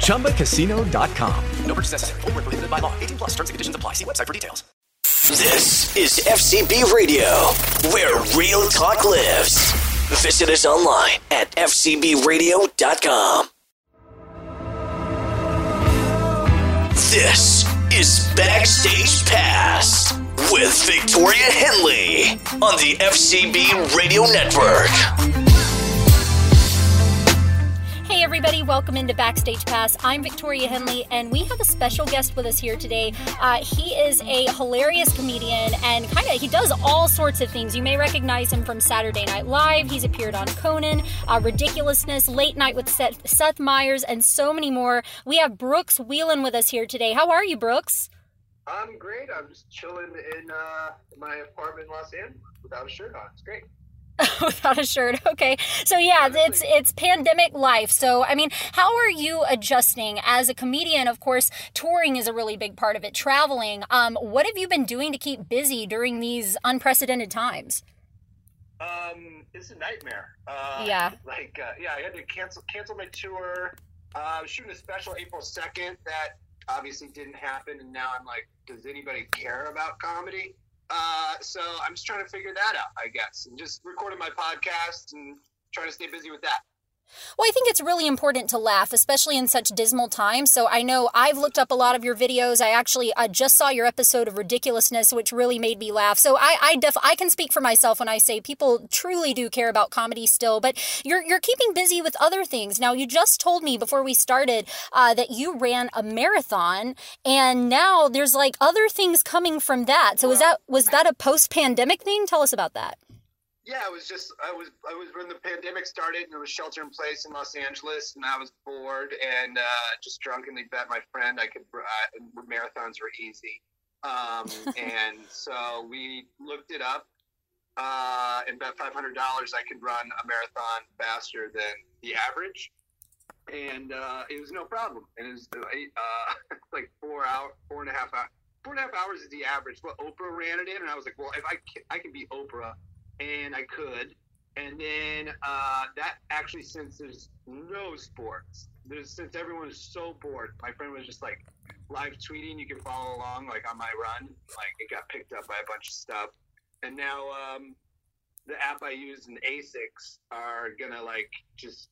ChumbaCasino.com. No purchase necessary. Void were prohibited by law. 18 plus. Terms and conditions apply. See website for details. This is FCB Radio, where real talk lives. Visit us online at FCBRadio.com. This is Backstage Pass with Victoria Henley on the FCB Radio Network. Everybody, welcome into Backstage Pass. I'm Victoria Henley, and we have a special guest with us here today. Uh, he is a hilarious comedian and kind of he does all sorts of things. You may recognize him from Saturday Night Live. He's appeared on Conan, uh, Ridiculousness, Late Night with Seth, Seth Meyers, and so many more. We have Brooks Wheelan with us here today. How are you, Brooks? I'm great. I'm just chilling in uh, my apartment in Los Angeles without a shirt on. It's great. without a shirt. Okay. So yeah, it's it's pandemic life. So I mean, how are you adjusting as a comedian? Of course, touring is a really big part of it, traveling. Um, what have you been doing to keep busy during these unprecedented times? Um, it's a nightmare. Uh, Yeah. Like, uh, yeah, I had to cancel cancel my tour. Uh, I was shooting a special April second that obviously didn't happen, and now I'm like, does anybody care about comedy? Uh, so I'm just trying to figure that out, I guess, and just recording my podcast and trying to stay busy with that. Well, I think it's really important to laugh, especially in such dismal times. So I know I've looked up a lot of your videos. I actually uh, just saw your episode of Ridiculousness, which really made me laugh. So I, I def I can speak for myself when I say people truly do care about comedy still. But you're you're keeping busy with other things. Now you just told me before we started uh, that you ran a marathon, and now there's like other things coming from that. So is that was that a post pandemic thing? Tell us about that. Yeah, it was just I was I was when the pandemic started and there was shelter in place in Los Angeles and I was bored and uh, just drunkenly bet my friend I could uh, marathons were easy, um, and so we looked it up uh, and bet five hundred dollars I could run a marathon faster than the average, and uh, it was no problem. And it was uh, like four hour, four and a half hour, four and a half hours is the average. But Oprah ran it in, and I was like, well, if I can, I can beat Oprah and I could. And then uh, that actually, since there's no sports, there's since everyone is so bored, my friend was just like live tweeting. You can follow along like on my run. Like it got picked up by a bunch of stuff, and now um, the app I use and Asics are gonna like just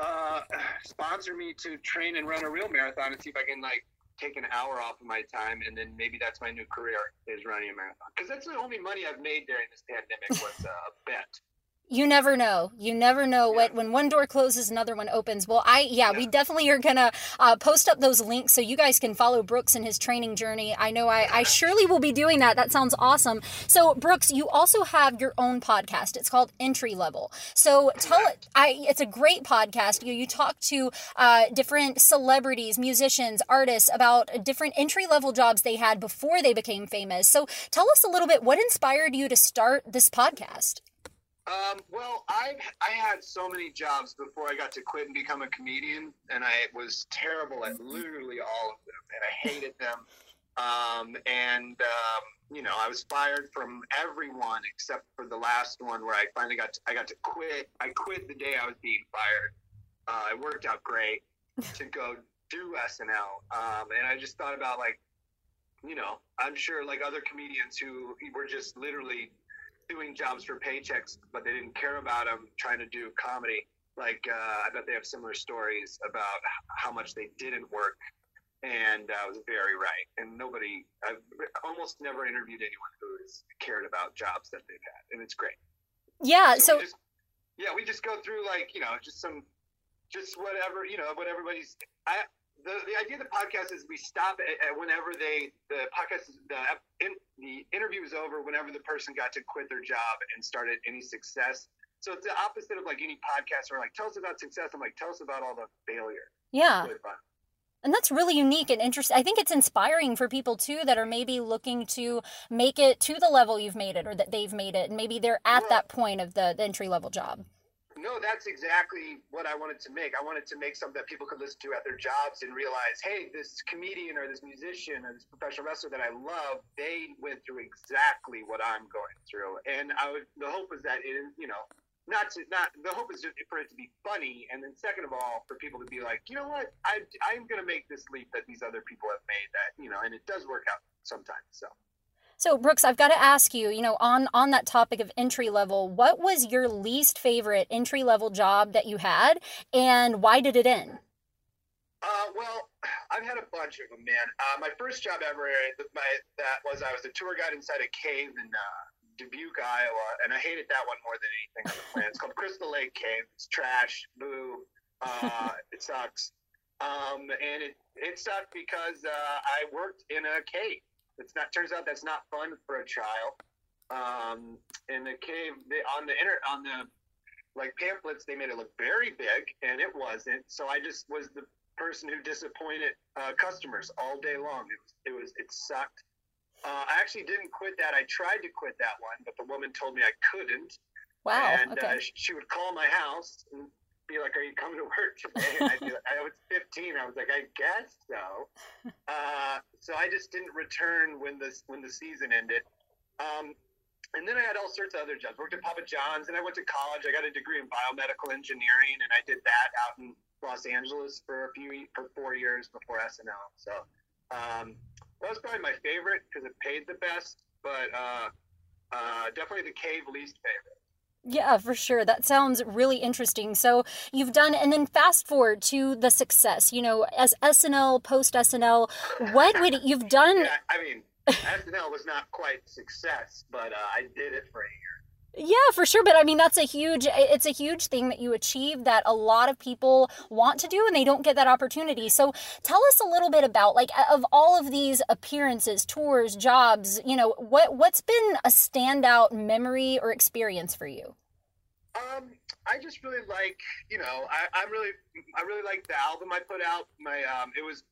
uh, sponsor me to train and run a real marathon and see if I can like take an hour off of my time and then maybe that's my new career is running a marathon because that's the only money I've made during this pandemic was a bet. You never know. You never know what when one door closes, another one opens. Well, I yeah, we definitely are gonna uh, post up those links so you guys can follow Brooks and his training journey. I know I, I surely will be doing that. That sounds awesome. So Brooks, you also have your own podcast. It's called Entry Level. So tell it. I it's a great podcast. You you talk to uh, different celebrities, musicians, artists about different entry level jobs they had before they became famous. So tell us a little bit. What inspired you to start this podcast? Um, well, I I had so many jobs before I got to quit and become a comedian, and I was terrible at literally all of them, and I hated them. Um, and um, you know, I was fired from everyone except for the last one where I finally got to, I got to quit. I quit the day I was being fired. Uh, it worked out great to go do SNL, um, and I just thought about like, you know, I'm sure like other comedians who were just literally doing jobs for paychecks, but they didn't care about them trying to do comedy. Like, uh, I bet they have similar stories about how much they didn't work and uh, I was very right. And nobody, I've almost never interviewed anyone who's cared about jobs that they've had, and it's great. Yeah. So, we just, yeah, we just go through like you know just some, just whatever you know what everybody's. I the, the idea of the podcast is we stop at, at whenever they the podcast is, the in, the interview is over whenever the person got to quit their job and started any success. So it's the opposite of like any podcast where like tell us about success. I'm like tell us about all the failure. yeah. Really. And that's really unique and interesting. I think it's inspiring for people too that are maybe looking to make it to the level you've made it or that they've made it. And maybe they're at that point of the, the entry level job. No, that's exactly what I wanted to make. I wanted to make something that people could listen to at their jobs and realize, hey, this comedian or this musician or this professional wrestler that I love, they went through exactly what I'm going through. And I would, the hope is that it, you know, not to not the hope is for it to be funny, and then second of all, for people to be like, you know what, I I'm gonna make this leap that these other people have made that you know, and it does work out sometimes. So. So Brooks, I've got to ask you, you know, on on that topic of entry level, what was your least favorite entry level job that you had, and why did it end? Uh, well, I've had a bunch of them, man. Uh, my first job ever, my that was I was a tour guide inside a cave in uh, Dubuque, Iowa, and I hated that one more than anything on the planet. It's called Crystal Lake Cave. It's trash, boo. Uh, it sucks. Um, and it, it sucked because uh, I worked in a cave. It's not. Turns out that's not fun for a child. Um, in the cave, they, on the inter, on the like pamphlets, they made it look very big, and it wasn't. So I just was the person who disappointed uh, customers all day long. It was, it was it sucked. Uh, I actually didn't quit that. I tried to quit that one, but the woman told me I couldn't. Wow. And okay. uh, she, she would call my house and be like, "Are you coming to work today?" And I'd be like, I was 15. I was like, "I guess so." Uh, so I just didn't return when this when the season ended. Um, and then I had all sorts of other jobs. Worked at Papa John's, and I went to college. I got a degree in biomedical engineering, and I did that out in Los Angeles for a few for four years before SNL. So um, that was probably my favorite because it paid the best, but uh, uh, definitely the cave least favorite. Yeah, for sure. That sounds really interesting. So you've done, and then fast forward to the success. You know, as SNL, post SNL, what would you've done? Yeah, I mean, SNL was not quite success, but uh, I did it for a year. Yeah, for sure. But I mean, that's a huge, it's a huge thing that you achieve that a lot of people want to do and they don't get that opportunity. So tell us a little bit about like of all of these appearances, tours, jobs, you know, what, what's been a standout memory or experience for you? Um, I just really like, you know, I, I really, I really like the album I put out. My, um, it was,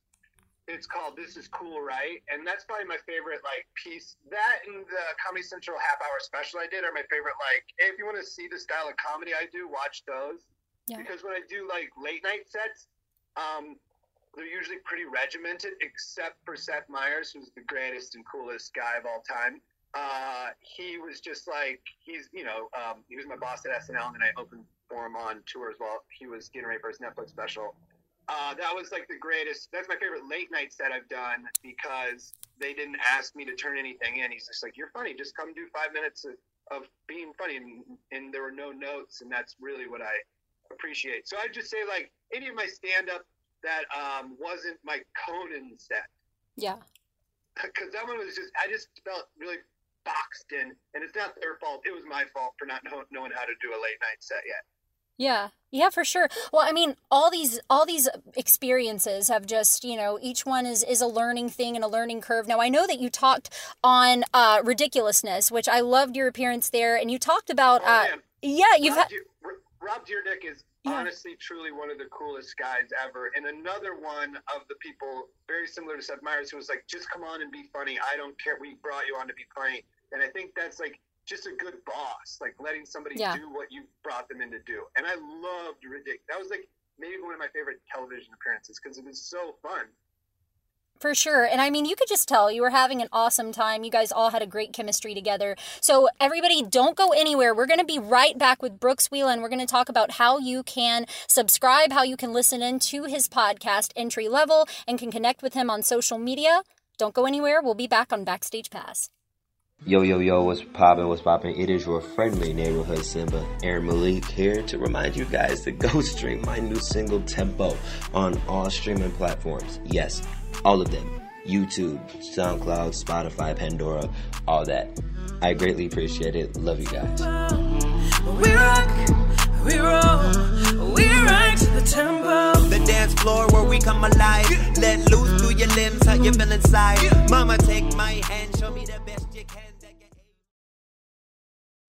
it's called "This Is Cool, Right," and that's probably my favorite like piece. That and the Comedy Central half hour special I did are my favorite. Like, if you want to see the style of comedy I do, watch those. Yeah. Because when I do like late night sets, um, they're usually pretty regimented, except for Seth Meyers, who's the greatest and coolest guy of all time. Uh, he was just like he's you know um, he was my boss at SNL, and I opened for him on tours while he was getting ready for his Netflix special. Uh, that was like the greatest. That's my favorite late night set I've done because they didn't ask me to turn anything in. He's just like, "You're funny. Just come do five minutes of, of being funny," and, and there were no notes, and that's really what I appreciate. So I'd just say like any of my stand up that um, wasn't my Conan set Yeah. because that one was just I just felt really boxed in, and it's not their fault. It was my fault for not know, knowing how to do a late night set yet. Yeah. Yeah, for sure. Well, I mean, all these all these experiences have just, you know, each one is is a learning thing and a learning curve. Now, I know that you talked on uh ridiculousness, which I loved your appearance there, and you talked about Oh, uh yeah, you've Rob, had Deer- Rob Dyrdek is Yeah. honestly, truly one of the coolest guys ever, and another one of the people very similar to Seth Meyers, who was like, "Just come on and be funny. I don't care. We brought you on to be funny." And I think that's like just a good boss, like letting somebody Yeah. do what you brought them in to do. And I loved Riddick. That was like maybe one of my favorite television appearances because it was so fun. For sure. And I mean, you could just tell you were having an awesome time. You guys all had a great chemistry together. So, everybody, don't go anywhere. We're going to be right back with Brooks Wheelan. We're going to talk about how you can subscribe, how you can listen in to his podcast, Entry Level, and can connect with him on social media. Don't go anywhere. We'll be back on Backstage Pass. Yo, yo, yo, what's poppin', what's poppin'? It is your friendly neighborhood Simba, Aaron Malik here to remind you guys to go stream my new single Tempo on all streaming platforms. Yes, all of them. YouTube, SoundCloud, Spotify, Pandora, all that. I greatly appreciate it. Love you guys. We rock, we roll, we rock to the tempo. The dance floor where we come alive. Let loose through your limbs, how you feel inside. Mama, take my hand, show me the best you can.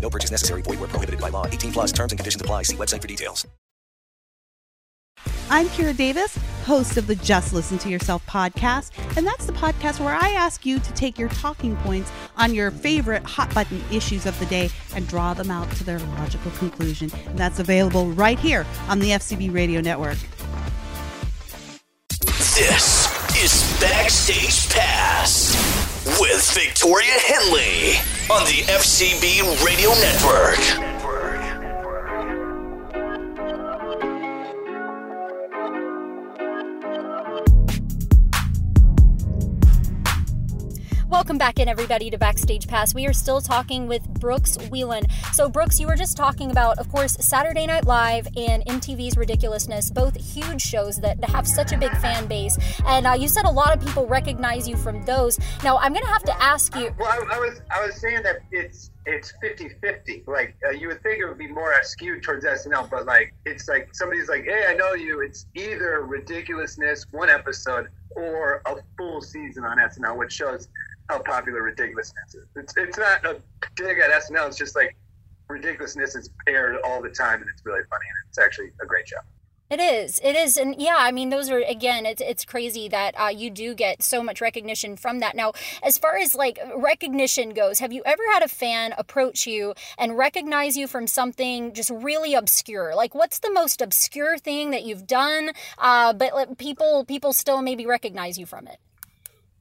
No purchase necessary. Void where prohibited by law. 18 plus terms and conditions apply. See website for details. I'm Kira Davis, host of the Just Listen to Yourself podcast, and that's the podcast where I ask you to take your talking points on your favorite hot button issues of the day and draw them out to their logical conclusion. And that's available right here on the FCB Radio Network. This is Backstage Pass with Victoria Henley on the FCB Radio Network. Welcome back in, everybody, to Backstage Pass. We are still talking with Brooks Wheelan. So, Brooks, you were just talking about, of course, Saturday Night Live and MTV's Ridiculousness, both huge shows that have such a big fan base. And uh, you said a lot of people recognize you from those. Now, I'm going to have to ask you. Well, I, I was I was saying that it's it's 50-50. Like uh, you would think it would be more skewed towards SNL, but like it's like somebody's like, "Hey, I know you." It's either ridiculousness one episode or a full season on SNL, which shows how popular ridiculousness is. It's it's not a dig at SNL. It's just like ridiculousness is aired all the time, and it's really funny, and it's actually a great show. It is. It is. And yeah, I mean, those are, again, it's, it's crazy that uh, you do get so much recognition from that. Now, as far as like recognition goes, have you ever had a fan approach you and recognize you from something just really obscure? Like, what's the most obscure thing that you've done, uh, but people people still maybe recognize you from it?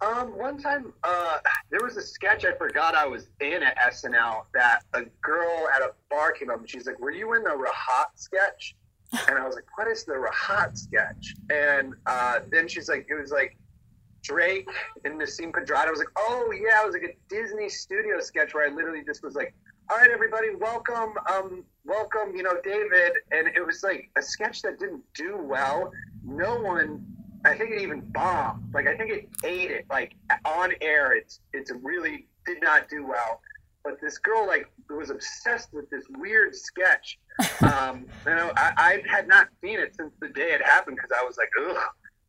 Um, one time, uh, there was a sketch I forgot I was in at SNL that a girl at a bar came up and she's like, "Were you in the Rahat sketch?" And I was like, "What is the Rahat sketch?" And uh, then she's like, "It was like Drake and Nasim Pedrad." I was like, "Oh yeah, it was like a Disney Studio sketch where I literally just was like." All right, everybody, welcome, um, welcome, you know, David. And it was like a sketch that didn't do well. No one I think it even bombed. Like I think it ate it. Like on air, it's it's really did not do well. But this girl like was obsessed with this weird sketch. Um, you know, I, I had not seen it since the day it happened because I was like, ugh.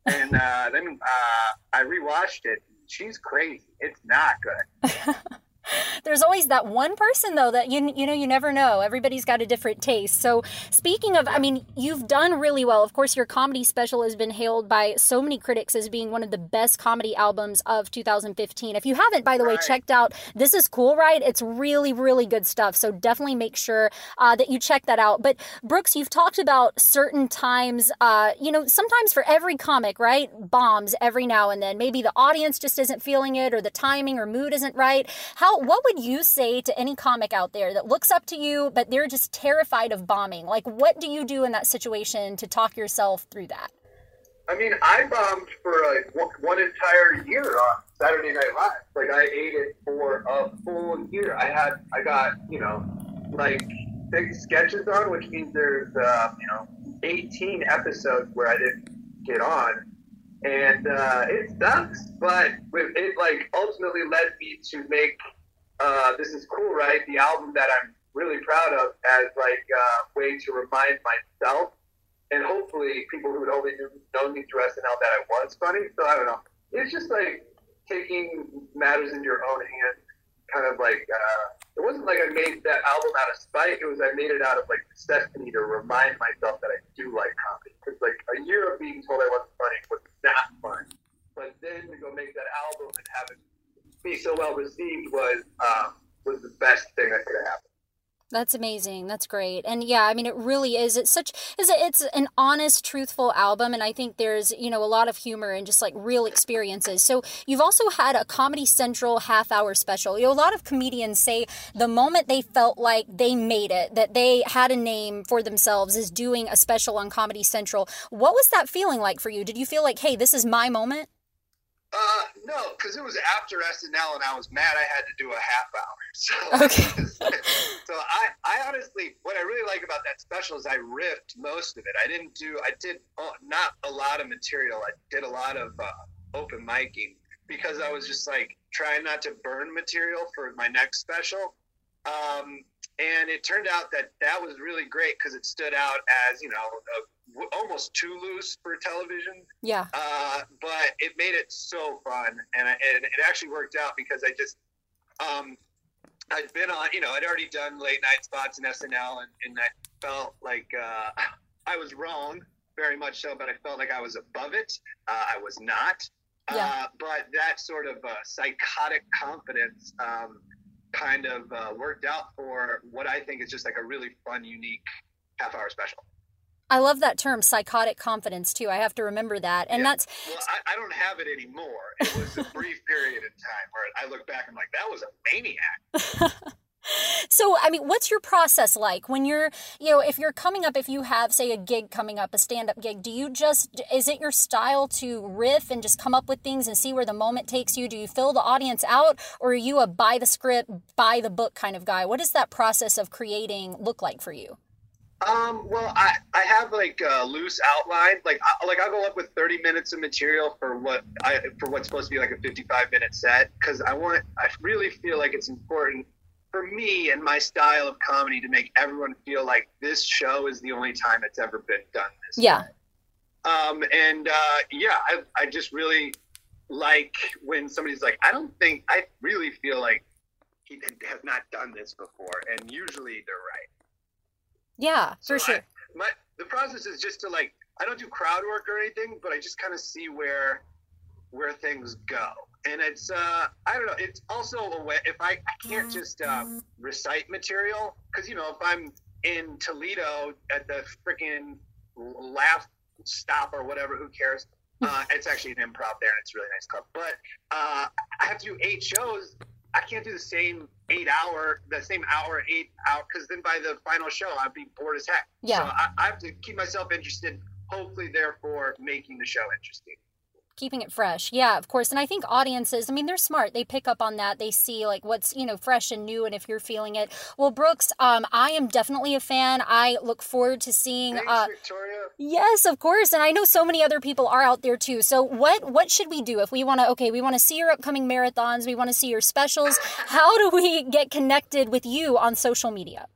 And uh, then uh, I rewatched it. She's crazy. It's not good. There's always that one person though that you you know you never know. Everybody's got a different taste. So speaking of, I mean, you've done really well. Of course, your comedy special has been hailed by so many critics as being one of the best comedy albums of 2015. If you haven't, by the way, checked out This Is Cool, right? It's really really good stuff. So definitely make sure uh, that you check that out. But Brooks, you've talked about certain times. Uh, you know, sometimes for every comic, right, bombs every now and then. Maybe the audience just isn't feeling it, or the timing or mood isn't right. How what would you say to any comic out there that looks up to you but they're just terrified of bombing like what do you do in that situation to talk yourself through that I mean, I bombed for like one, entire year on Saturday Night Live. Like I ate it for a full year. I had, I got, you know, like six sketches on, which means there's, uh, you know, 18 episodes where I didn't get on, and uh, it sucks. But it like ultimately led me to make uh, "This Is Cool," right? The album that I'm really proud of as like a way to remind myself and hopefully people who would only know me through SNL that I was funny. So I don't know. It's just like taking matters in your own hands. Kind of like uh, it wasn't like I made that album out of spite. It was I made it out of like necessity to remind myself that I do like comedy. Because like a year of being told I wasn't funny was not fun. But then to go make that album and have it be so well received was um, was the best thing that could have happened. That's amazing. That's great. And yeah, I mean, it really is. It's such, is it's an honest, truthful album. And I think there's, you know, a lot of humor and just like real experiences. So you've also had a Comedy Central half hour special. You know, a lot of comedians say the moment they felt like they made it, that they had a name for themselves is doing a special on Comedy Central. What was that feeling like for you? Did you feel like, hey, this is my moment? Uh, no, because it was after SNL and I was mad I had to do a half hour. So, Okay. so I, I honestly, what I really like about that special is I riffed most of it. I didn't do, I did oh, not a lot of material. I did a lot of uh, open micing because I was just like trying not to burn material for my next special. Um, and it turned out that that was really great because it stood out as, you know, a, almost too loose for television. Yeah. Uh, but it made it so fun, and, I, and it actually worked out because I just, um, I'd been on, you know, I'd already done late night spots in SNL, and, and I felt like uh, I was wrong, very much so, but I felt like I was above it. Uh, I was not. Yeah. Uh, but that sort of uh, psychotic confidence um, kind of uh, worked out for what I think is just like a really fun, unique half hour special. I love that term, psychotic confidence, too. I have to remember that. And that's, Well, I, I don't have it anymore. It was a brief period in time where I look back and I'm like, that was a maniac. So, I mean, what's your process like when you're, you know, if you're coming up, if you have, say, a gig coming up, a stand up gig, do you just, is it your style to riff and just come up with things and see where the moment takes you? Do you fill the audience out or are you a buy the script, buy the book kind of guy? What does that process of creating look like for you? Um, well, I, I have like a loose outline. Like, I, like I'll go up with 30 minutes of material for what I, for what's supposed to be like a 55 minute set. Cause I want, I really feel like it's important for me and my style of comedy to make everyone feel like this show is the only time it's ever been done this Yeah. Um, and uh, yeah, I, I just really like when somebody's like, I don't think, I really feel like he has not done this before. And usually they're right. Yeah, for So sure. I, my, the process is just to like, I don't do crowd work or anything, but I just kind of see where, where things go. And it's, uh, I don't know. It's also a way, if I, I can't just uh, recite material, because, you know, if I'm in Toledo at the freaking laugh stop or whatever, who cares? Uh, it's actually an improv there, and it's a really nice club. But uh, I have to do eight shows. I can't do the same eight hour, the same hour, eight hour, because then by the final show, I'd be bored as heck. Yeah. So I, I have to keep myself interested, hopefully, therefore, making the show interesting. Keeping it fresh. Yeah of course and i think audiences i mean they're smart. They pick up on that. They see like what's you know fresh and new and if you're feeling it. Well brooks um i am definitely a fan. I look forward to seeing Thanks, uh Victoria. yes of course and i know so many other people are out there too. So what what should we do if we want to okay we want to see your upcoming marathons we want to see your specials. How do we get connected with you on social media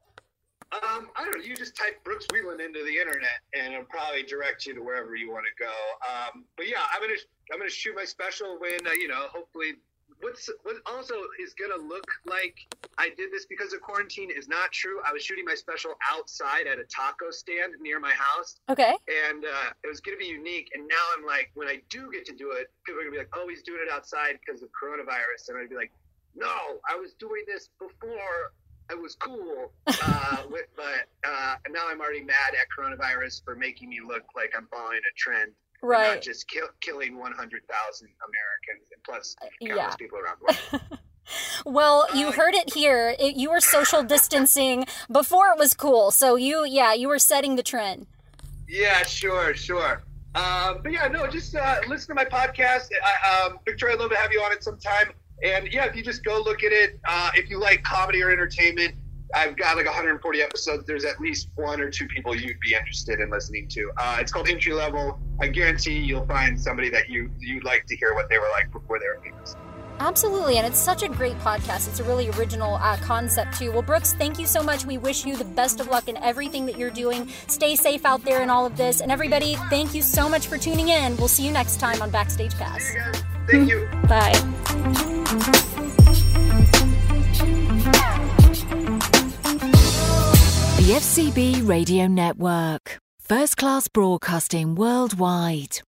Um, I don't know. You just type Brooks Wheelan into the internet, and it'll probably direct you to wherever you want to go. Um, but yeah, I'm gonna I'm gonna shoot my special when uh, you know. Hopefully, what's what also is gonna look like I did this because of quarantine is not true. I was shooting my special outside at a taco stand near my house, okay and uh, it was gonna be unique. And now I'm like, when I do get to do it, people are gonna be like, "Oh, he's doing it outside because of coronavirus," and I'd be like, "No, I was doing this before." It was cool, uh, with, but uh, now I'm already mad at coronavirus for making me look like I'm following a trend, Right. not just kill, killing 100,000 Americans and plus countless yeah. people around the world. well you heard it here it, you were social distancing before it was cool so you yeah you were setting the trend Yeah, sure, sure. Um, but yeah, no, just uh, listen to my podcast. I, um, Victoria, I'd love to have you on it sometime. And yeah, if you just go look at it, uh, if you like comedy or entertainment, I've got like 140 episodes. There's at least one or two people you'd be interested in listening to. Uh, it's called Entry Level. I guarantee you'll find somebody that you you'd like to hear what they were like before they were famous. Absolutely, and it's such a great podcast. It's a really original uh, concept, too. Well, Brooks, thank you so much. We wish you the best of luck in everything that you're doing. Stay safe out there in all of this. And everybody, thank you so much for tuning in. We'll see you next time on Backstage Pass. Thank you. Bye. The FCB Radio Network. First class broadcasting worldwide.